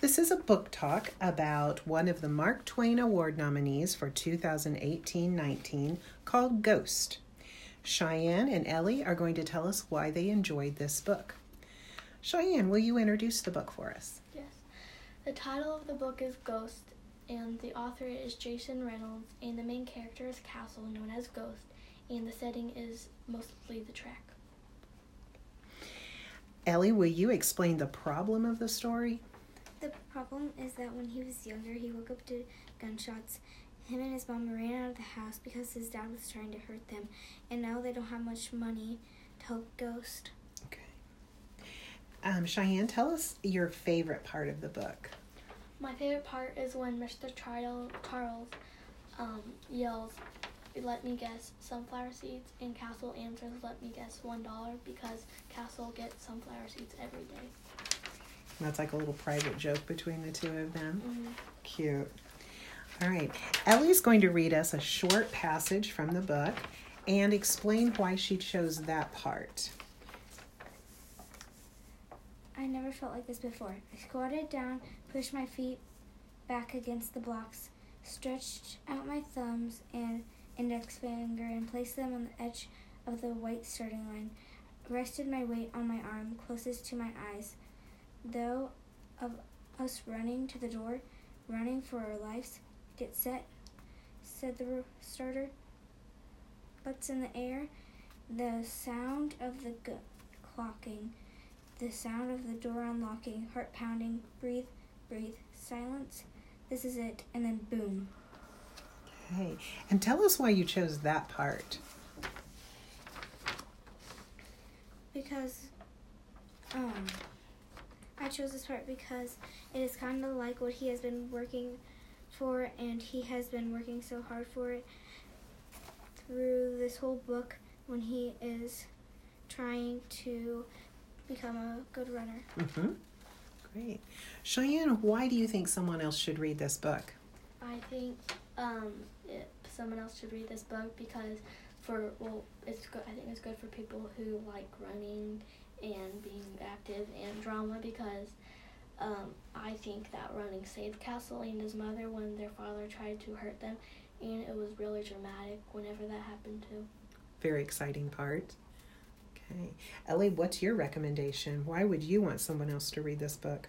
This is a book talk about one of the Mark Twain Award nominees for 2018 19 called Ghost. Cheyenne and Ellie are going to tell us why they enjoyed this book. Cheyenne, will you introduce the book for us? Yes. The title of the book is Ghost, and the author is Jason Reynolds, and the main character is Castle, known as Ghost, and the setting is mostly the track. Ellie, will you explain the problem of the story? The problem is that when he was younger, he woke up to gunshots. Him and his mom ran out of the house because his dad was trying to hurt them, and now they don't have much money to help Ghost. Okay. Um, Cheyenne, tell us your favorite part of the book. My favorite part is when Mr. Charles, Charles um, yells, let me guess sunflower seeds and castle answers let me guess one dollar because castle gets sunflower seeds every day that's like a little private joke between the two of them mm-hmm. cute all right ellie's going to read us a short passage from the book and explain why she chose that part i never felt like this before i squatted down pushed my feet back against the blocks stretched out my thumbs and index finger and placed them on the edge of the white starting line. Rested my weight on my arm closest to my eyes. Though of us running to the door, running for our lives, get set, said the starter. Butts in the air, the sound of the g- clocking, the sound of the door unlocking, heart pounding, breathe, breathe, silence. This is it, and then boom. Okay. And tell us why you chose that part. Because um I chose this part because it is kind of like what he has been working for and he has been working so hard for it through this whole book when he is trying to become a good runner. Mhm. Great. Cheyenne, why do you think someone else should read this book? I think um, it, someone else should read this book because for well, it's good. I think it's good for people who like running and being active and drama because um, I think that running saved Castle and his mother when their father tried to hurt them, and it was really dramatic whenever that happened too. Very exciting part. Okay, Ellie, what's your recommendation? Why would you want someone else to read this book?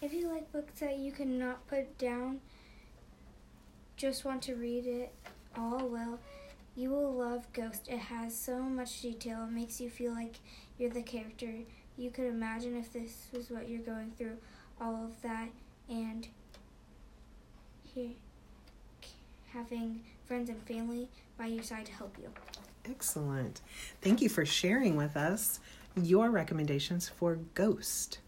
If you like books that you cannot put down, just want to read it all well, you will love Ghost. It has so much detail. It makes you feel like you're the character. You could imagine if this was what you're going through, all of that, and here, having friends and family by your side to help you. Excellent. Thank you for sharing with us your recommendations for Ghost.